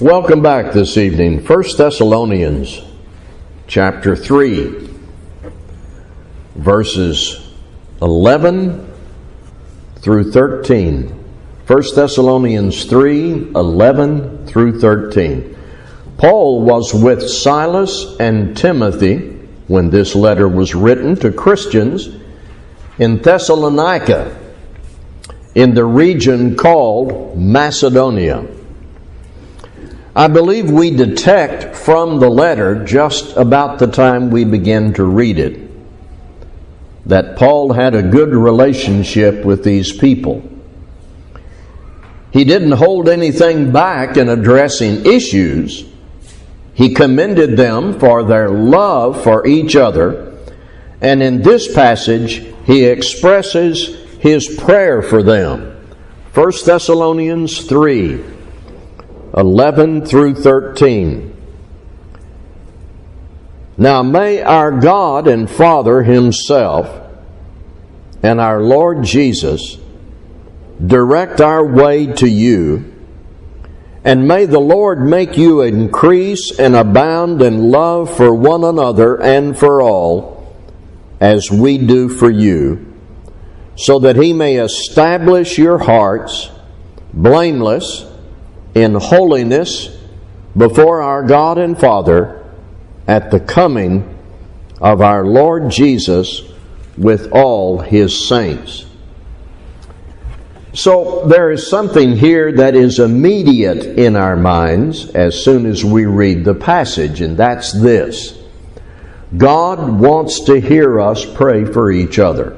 Welcome back this evening. 1 Thessalonians chapter 3, verses 11 through 13. 1 Thessalonians 3, 11 through 13. Paul was with Silas and Timothy when this letter was written to Christians in Thessalonica in the region called Macedonia. I believe we detect from the letter just about the time we begin to read it that Paul had a good relationship with these people. He didn't hold anything back in addressing issues. He commended them for their love for each other. And in this passage, he expresses his prayer for them. 1 Thessalonians 3 11 through 13. Now may our God and Father Himself and our Lord Jesus direct our way to you, and may the Lord make you increase and abound in love for one another and for all, as we do for you, so that He may establish your hearts blameless in holiness before our God and Father at the coming of our Lord Jesus with all his saints. So there is something here that is immediate in our minds as soon as we read the passage, and that's this God wants to hear us pray for each other.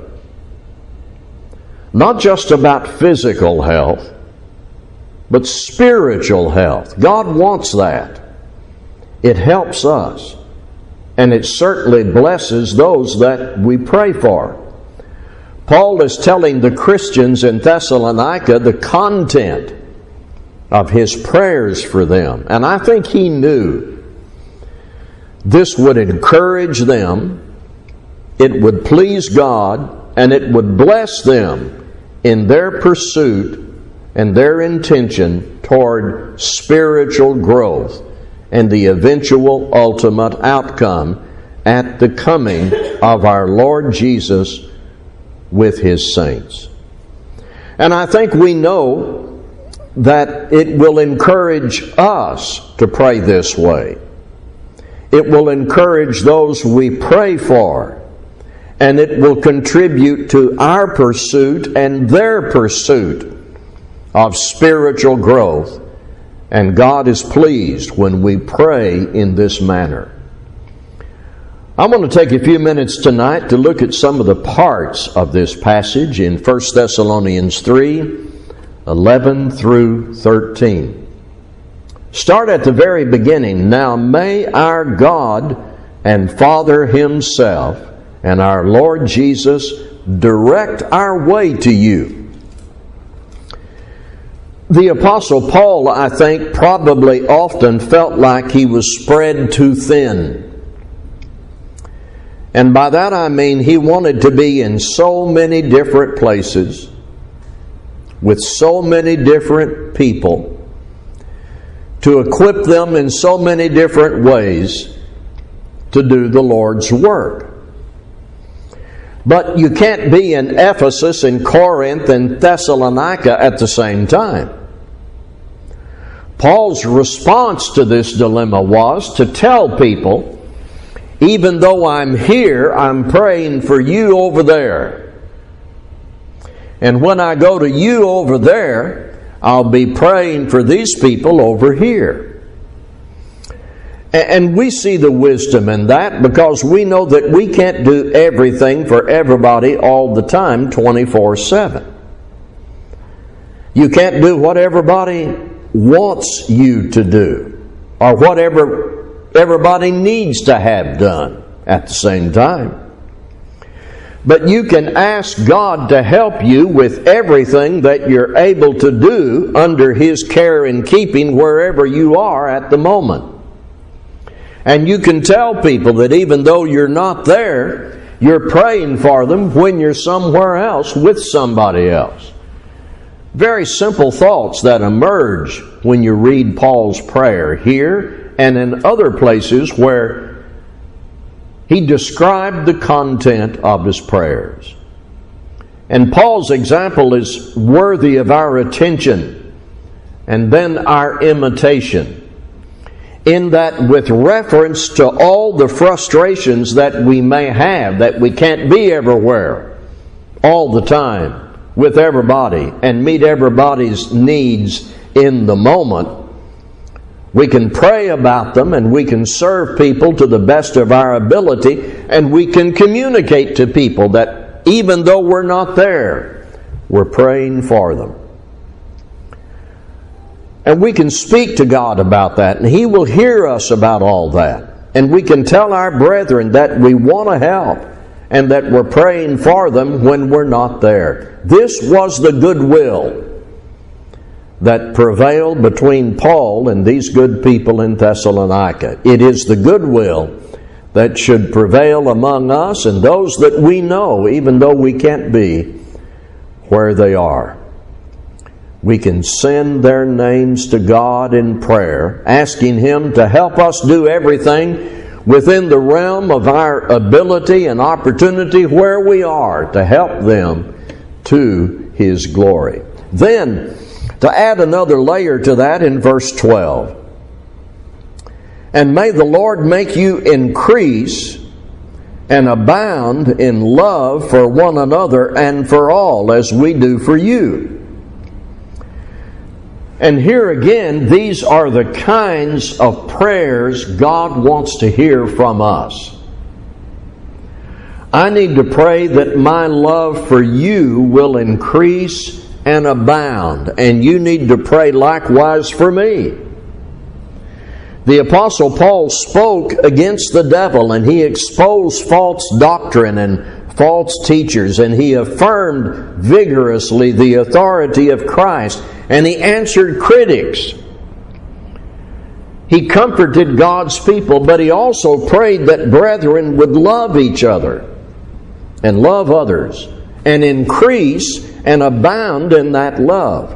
Not just about physical health, but spiritual health. God wants that. It helps us. And it certainly blesses those that we pray for. Paul is telling the Christians in Thessalonica the content of his prayers for them. And I think he knew this would encourage them, it would please God, and it would bless them in their pursuit and their intention toward spiritual growth and the eventual ultimate outcome at the coming of our Lord Jesus with his saints. And I think we know that it will encourage us to pray this way. It will encourage those we pray for. And it will contribute to our pursuit and their pursuit of spiritual growth, and God is pleased when we pray in this manner. I want to take a few minutes tonight to look at some of the parts of this passage in 1 Thessalonians 3 11 through 13. Start at the very beginning. Now may our God and Father Himself and our Lord Jesus direct our way to you the Apostle Paul, I think, probably often felt like he was spread too thin. And by that I mean he wanted to be in so many different places with so many different people to equip them in so many different ways to do the Lord's work. But you can't be in Ephesus and Corinth and Thessalonica at the same time. Paul's response to this dilemma was to tell people, even though I'm here, I'm praying for you over there. And when I go to you over there, I'll be praying for these people over here. And we see the wisdom in that because we know that we can't do everything for everybody all the time 24 7. You can't do what everybody wants you to do or whatever everybody needs to have done at the same time. But you can ask God to help you with everything that you're able to do under His care and keeping wherever you are at the moment. And you can tell people that even though you're not there, you're praying for them when you're somewhere else with somebody else. Very simple thoughts that emerge when you read Paul's prayer here and in other places where he described the content of his prayers. And Paul's example is worthy of our attention and then our imitation. In that, with reference to all the frustrations that we may have, that we can't be everywhere all the time, with everybody and meet everybody's needs in the moment. We can pray about them and we can serve people to the best of our ability and we can communicate to people that even though we're not there, we're praying for them. And we can speak to God about that and He will hear us about all that. And we can tell our brethren that we want to help and that we're praying for them when we're not there. This was the goodwill that prevailed between Paul and these good people in Thessalonica. It is the goodwill that should prevail among us and those that we know, even though we can't be where they are. We can send their names to God in prayer, asking Him to help us do everything within the realm of our ability and opportunity where we are to help them to His glory. Then, to add another layer to that in verse 12, and may the Lord make you increase and abound in love for one another and for all, as we do for you and here again, these are the kinds of prayers God wants to hear from us. I need to pray that my love for you will increase and abound, and you need to pray likewise for me. The Apostle Paul spoke against the devil and he exposed false doctrine and false teachers, and he affirmed vigorously the authority of Christ and he answered critics. He comforted God's people, but he also prayed that brethren would love each other and love others and increase and abound in that love.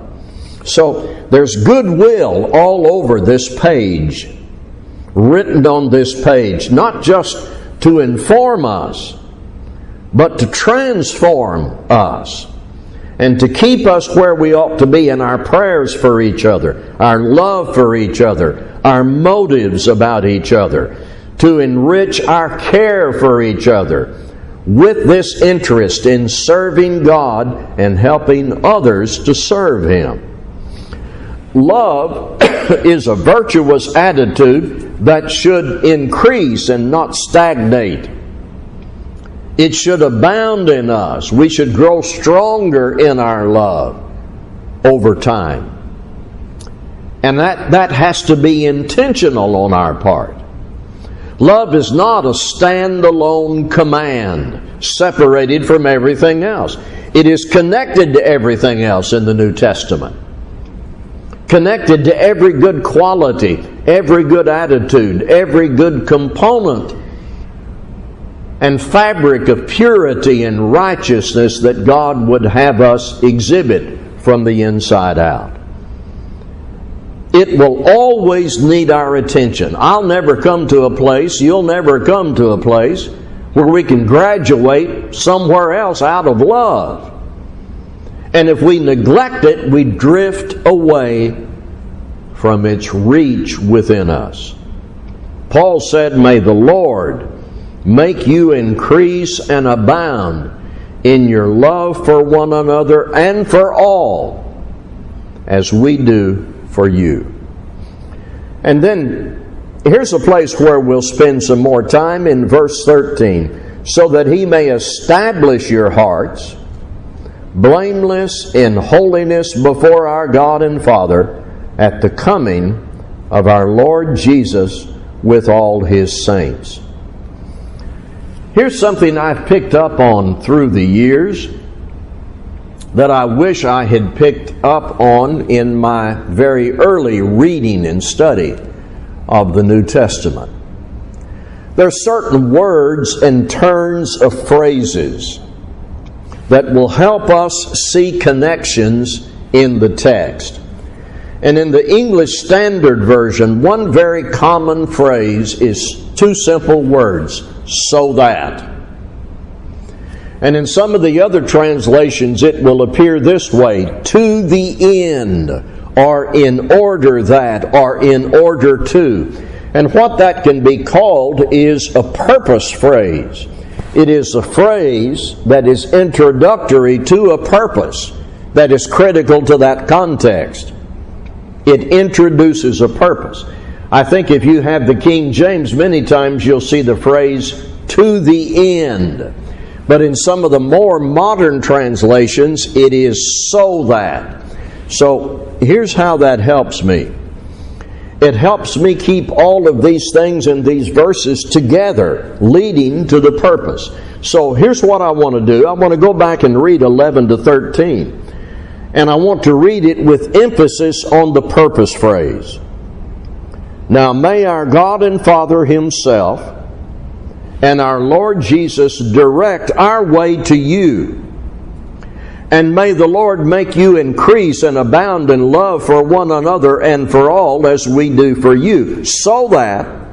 So there's goodwill all over this page, written on this page, not just to inform us, but to transform us and to keep us where we ought to be in our prayers for each other, our love for each other, our motives about each other, to enrich our care for each other with this interest in serving God and helping others to serve Him. Love is a virtuous attitude that should increase and not stagnate. It should abound in us. We should grow stronger in our love over time. And that, that has to be intentional on our part. Love is not a standalone command separated from everything else. It is connected to everything else in the New Testament. Connected to every good quality, every good attitude, every good component and fabric of purity and righteousness that God would have us exhibit from the inside out. It will always need our attention. I'll never come to a place, you'll never come to a place where we can graduate somewhere else out of love. And if we neglect it, we drift away from its reach within us. Paul said, May the Lord make you increase and abound in your love for one another and for all, as we do for you. And then here's a place where we'll spend some more time in verse 13 so that he may establish your hearts blameless in holiness before our God and Father at the coming of our Lord Jesus with all his saints. Here's something I've picked up on through the years that I wish I had picked up on in my very early reading and study of the New Testament. There are certain words and turns of phrases that will help us see connections in the text. And in the English Standard Version, one very common phrase is two simple words so that. And in some of the other translations, it will appear this way to the end, or in order that, or in order to. And what that can be called is a purpose phrase. It is a phrase that is introductory to a purpose that is critical to that context. It introduces a purpose. I think if you have the King James, many times you'll see the phrase to the end. But in some of the more modern translations, it is so that. So here's how that helps me it helps me keep all of these things and these verses together, leading to the purpose. So here's what I want to do I want to go back and read 11 to 13 and I want to read it with emphasis on the purpose phrase. Now, may our God and Father Himself and our Lord Jesus direct our way to you. And may the Lord make you increase and abound in love for one another and for all as we do for you, so that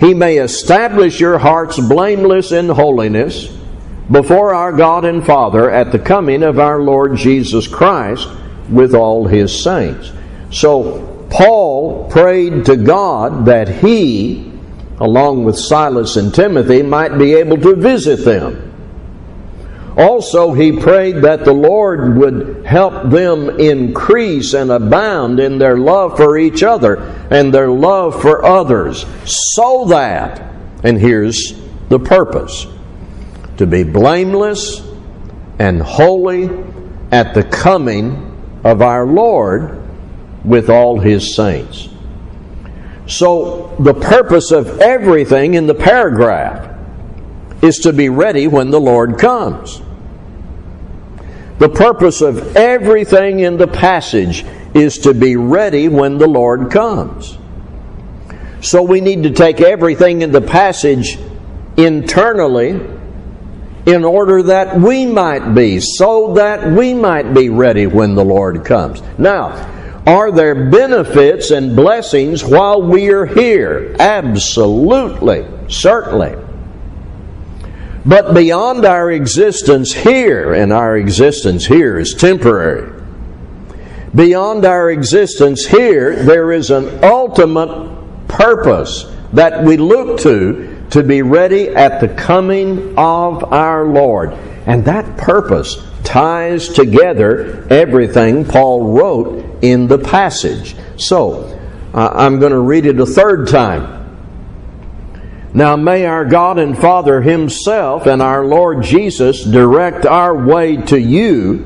He may establish your hearts blameless in holiness before our God and Father at the coming of our Lord Jesus Christ with all his saints. So, Paul prayed to God that he, along with Silas and Timothy, might be able to visit them. Also, he prayed that the Lord would help them increase and abound in their love for each other and their love for others, so that, and here's the purpose to be blameless and holy at the coming of our Lord with all his saints. So, the purpose of everything in the paragraph is to be ready when the Lord comes. The purpose of everything in the passage is to be ready when the Lord comes. So we need to take everything in the passage internally in order that we might be, so that we might be ready when the Lord comes. Now, are there benefits and blessings while we are here? Absolutely, certainly. But beyond our existence here, and our existence here is temporary, beyond our existence here, there is an ultimate purpose that we look to to be ready at the coming of our Lord. And that purpose ties together everything Paul wrote in the passage. So, uh, I'm going to read it a third time. Now may our God and Father Himself and our Lord Jesus direct our way to you,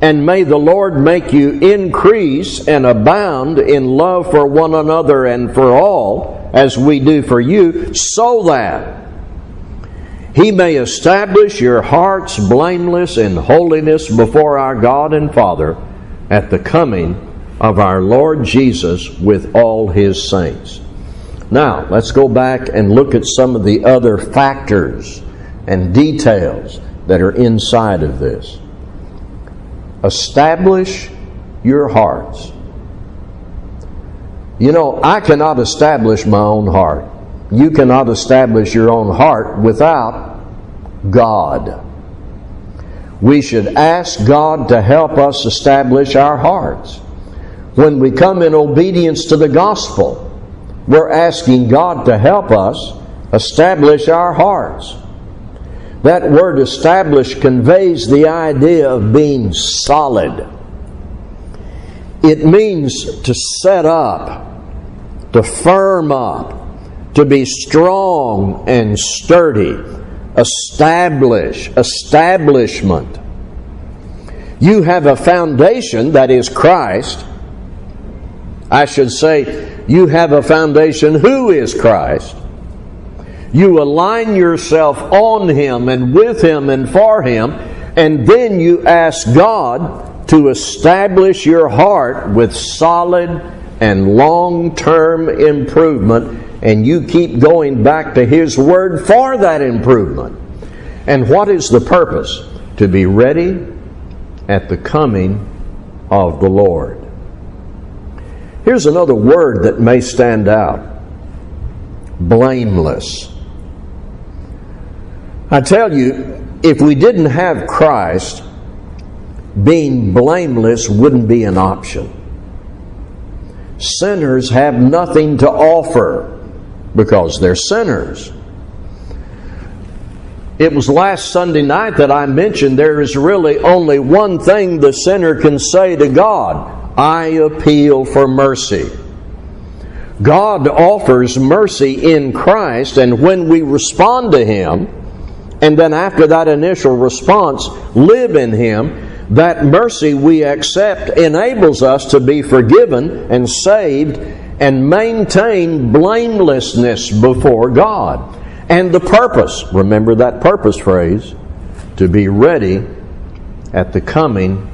and may the Lord make you increase and abound in love for one another and for all as we do for you, so that he may establish your hearts blameless in holiness before our God and Father at the coming of our Lord Jesus with all his saints. Now, let's go back and look at some of the other factors and details that are inside of this. Establish your hearts. You know, I cannot establish my own heart. You cannot establish your own heart without God. We should ask God to help us establish our hearts. When we come in obedience to the gospel, we're asking God to help us establish our hearts. That word establish conveys the idea of being solid. It means to set up, to firm up, to be strong and sturdy, establish, establishment. You have a foundation that is Christ. I should say, you have a foundation who is Christ. You align yourself on Him and with Him and for Him, and then you ask God to establish your heart with solid and long term improvement, and you keep going back to His Word for that improvement. And what is the purpose? To be ready at the coming of the Lord. Here's another word that may stand out blameless. I tell you, if we didn't have Christ, being blameless wouldn't be an option. Sinners have nothing to offer because they're sinners. It was last Sunday night that I mentioned there is really only one thing the sinner can say to God I appeal for mercy. God offers mercy in Christ, and when we respond to Him, and then after that initial response, live in Him, that mercy we accept enables us to be forgiven and saved and maintain blamelessness before God. And the purpose, remember that purpose phrase, to be ready at the coming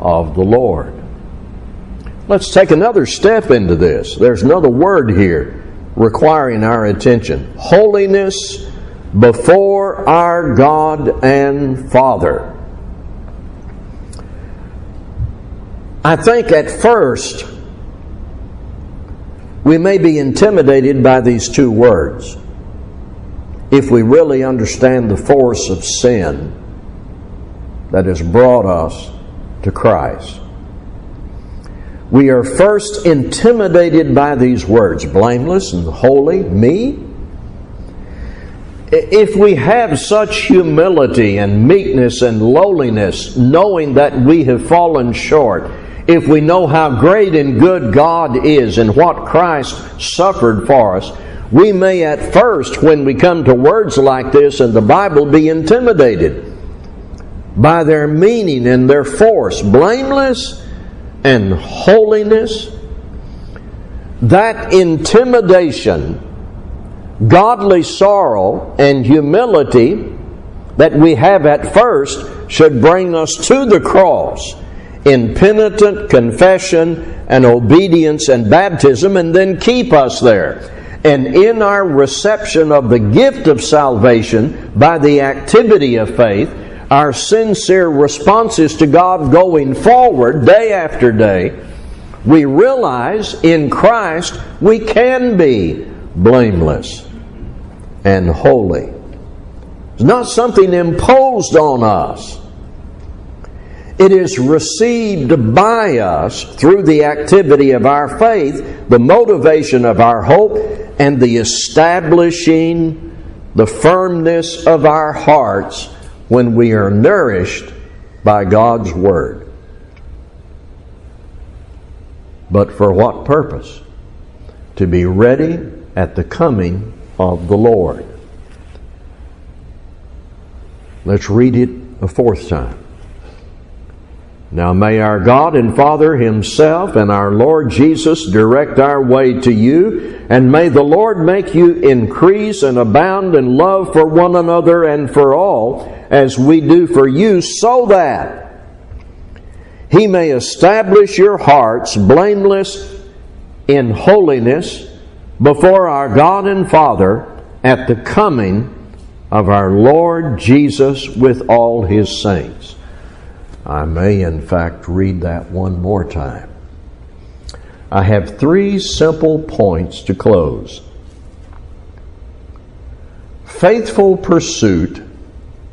of the Lord. Let's take another step into this. There's another word here requiring our attention holiness before our God and Father. I think at first we may be intimidated by these two words if we really understand the force of sin that has brought us to Christ. We are first intimidated by these words blameless and holy, me. If we have such humility and meekness and lowliness, knowing that we have fallen short, if we know how great and good God is and what Christ suffered for us, we may at first, when we come to words like this in the Bible, be intimidated by their meaning and their force. Blameless and holiness, that intimidation, godly sorrow, and humility that we have at first should bring us to the cross in penitent confession and obedience and baptism, and then keep us there. And in our reception of the gift of salvation by the activity of faith, our sincere responses to God going forward day after day, we realize in Christ we can be blameless and holy. It's not something imposed on us. It is received by us through the activity of our faith, the motivation of our hope, and the establishing the firmness of our hearts when we are nourished by God's Word. But for what purpose? To be ready at the coming of the Lord. Let's read it a fourth time. Now may our God and Father Himself and our Lord Jesus direct our way to you, and may the Lord make you increase and abound in love for one another and for all, as we do for you, so that He may establish your hearts blameless in holiness before our God and Father at the coming of our Lord Jesus with all His saints. I may, in fact, read that one more time. I have three simple points to close. Faithful pursuit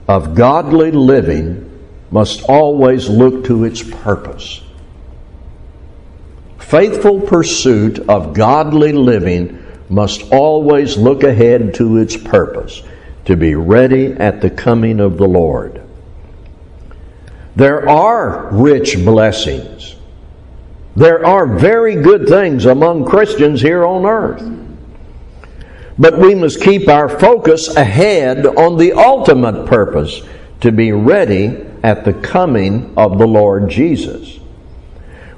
of godly living must always look to its purpose. Faithful pursuit of godly living must always look ahead to its purpose, to be ready at the coming of the Lord. There are rich blessings. There are very good things among Christians here on earth. But we must keep our focus ahead on the ultimate purpose to be ready at the coming of the Lord Jesus.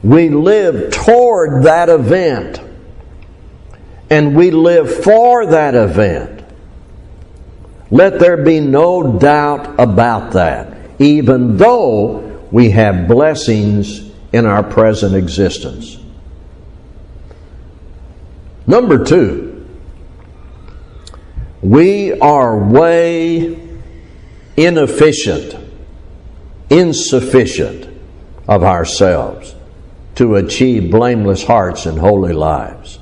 We live toward that event and we live for that event. Let there be no doubt about that even though we have blessings in our present existence. Number two, we are way inefficient, insufficient of ourselves to achieve blameless hearts and holy lives.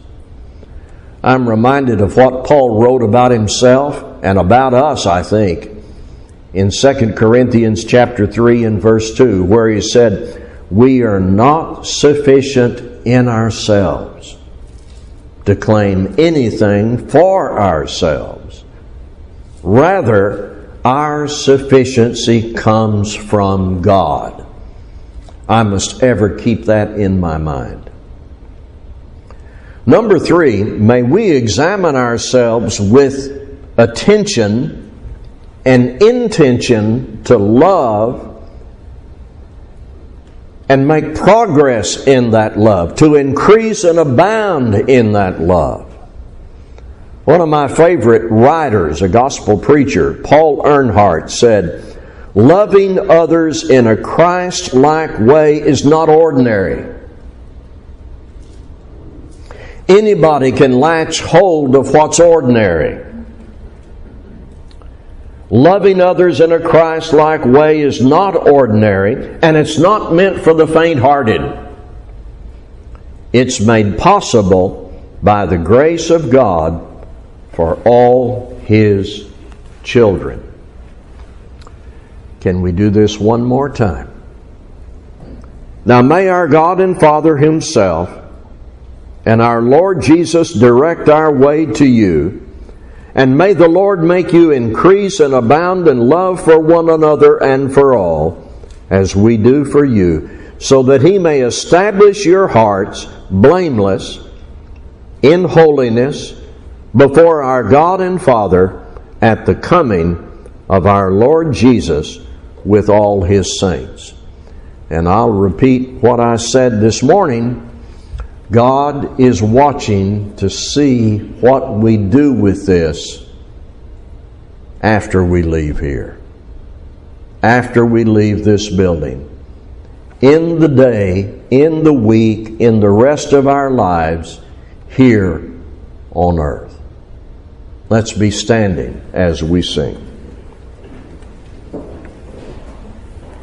I'm reminded of what Paul wrote about himself and about us, I think, in 2 Corinthians chapter 3 and verse 2, where he said, We are not sufficient in ourselves to claim anything for ourselves. Rather, our sufficiency comes from God. I must ever keep that in my mind. Number three, may we examine ourselves with attention and intention to love and make progress in that love, to increase and abound in that love. One of my favorite writers, a gospel preacher, Paul Earnhart, said, Loving others in a Christ like way is not ordinary. Anybody can latch hold of what's ordinary. Loving others in a Christ like way is not ordinary, and it's not meant for the faint hearted. It's made possible by the grace of God for all His children. Can we do this one more time? Now, may our God and Father Himself and our Lord Jesus direct our way to you and may the Lord make you increase and abound in love for one another and for all, as we do for you, so that he may establish your hearts blameless in holiness before our God and Father at the coming of our Lord Jesus with all his saints. And I'll repeat what I said this morning God is watching to see what we do with this after we leave here, after we leave this building. In the day, in the week, in the rest of our lives here on earth. Let's be standing as we sing.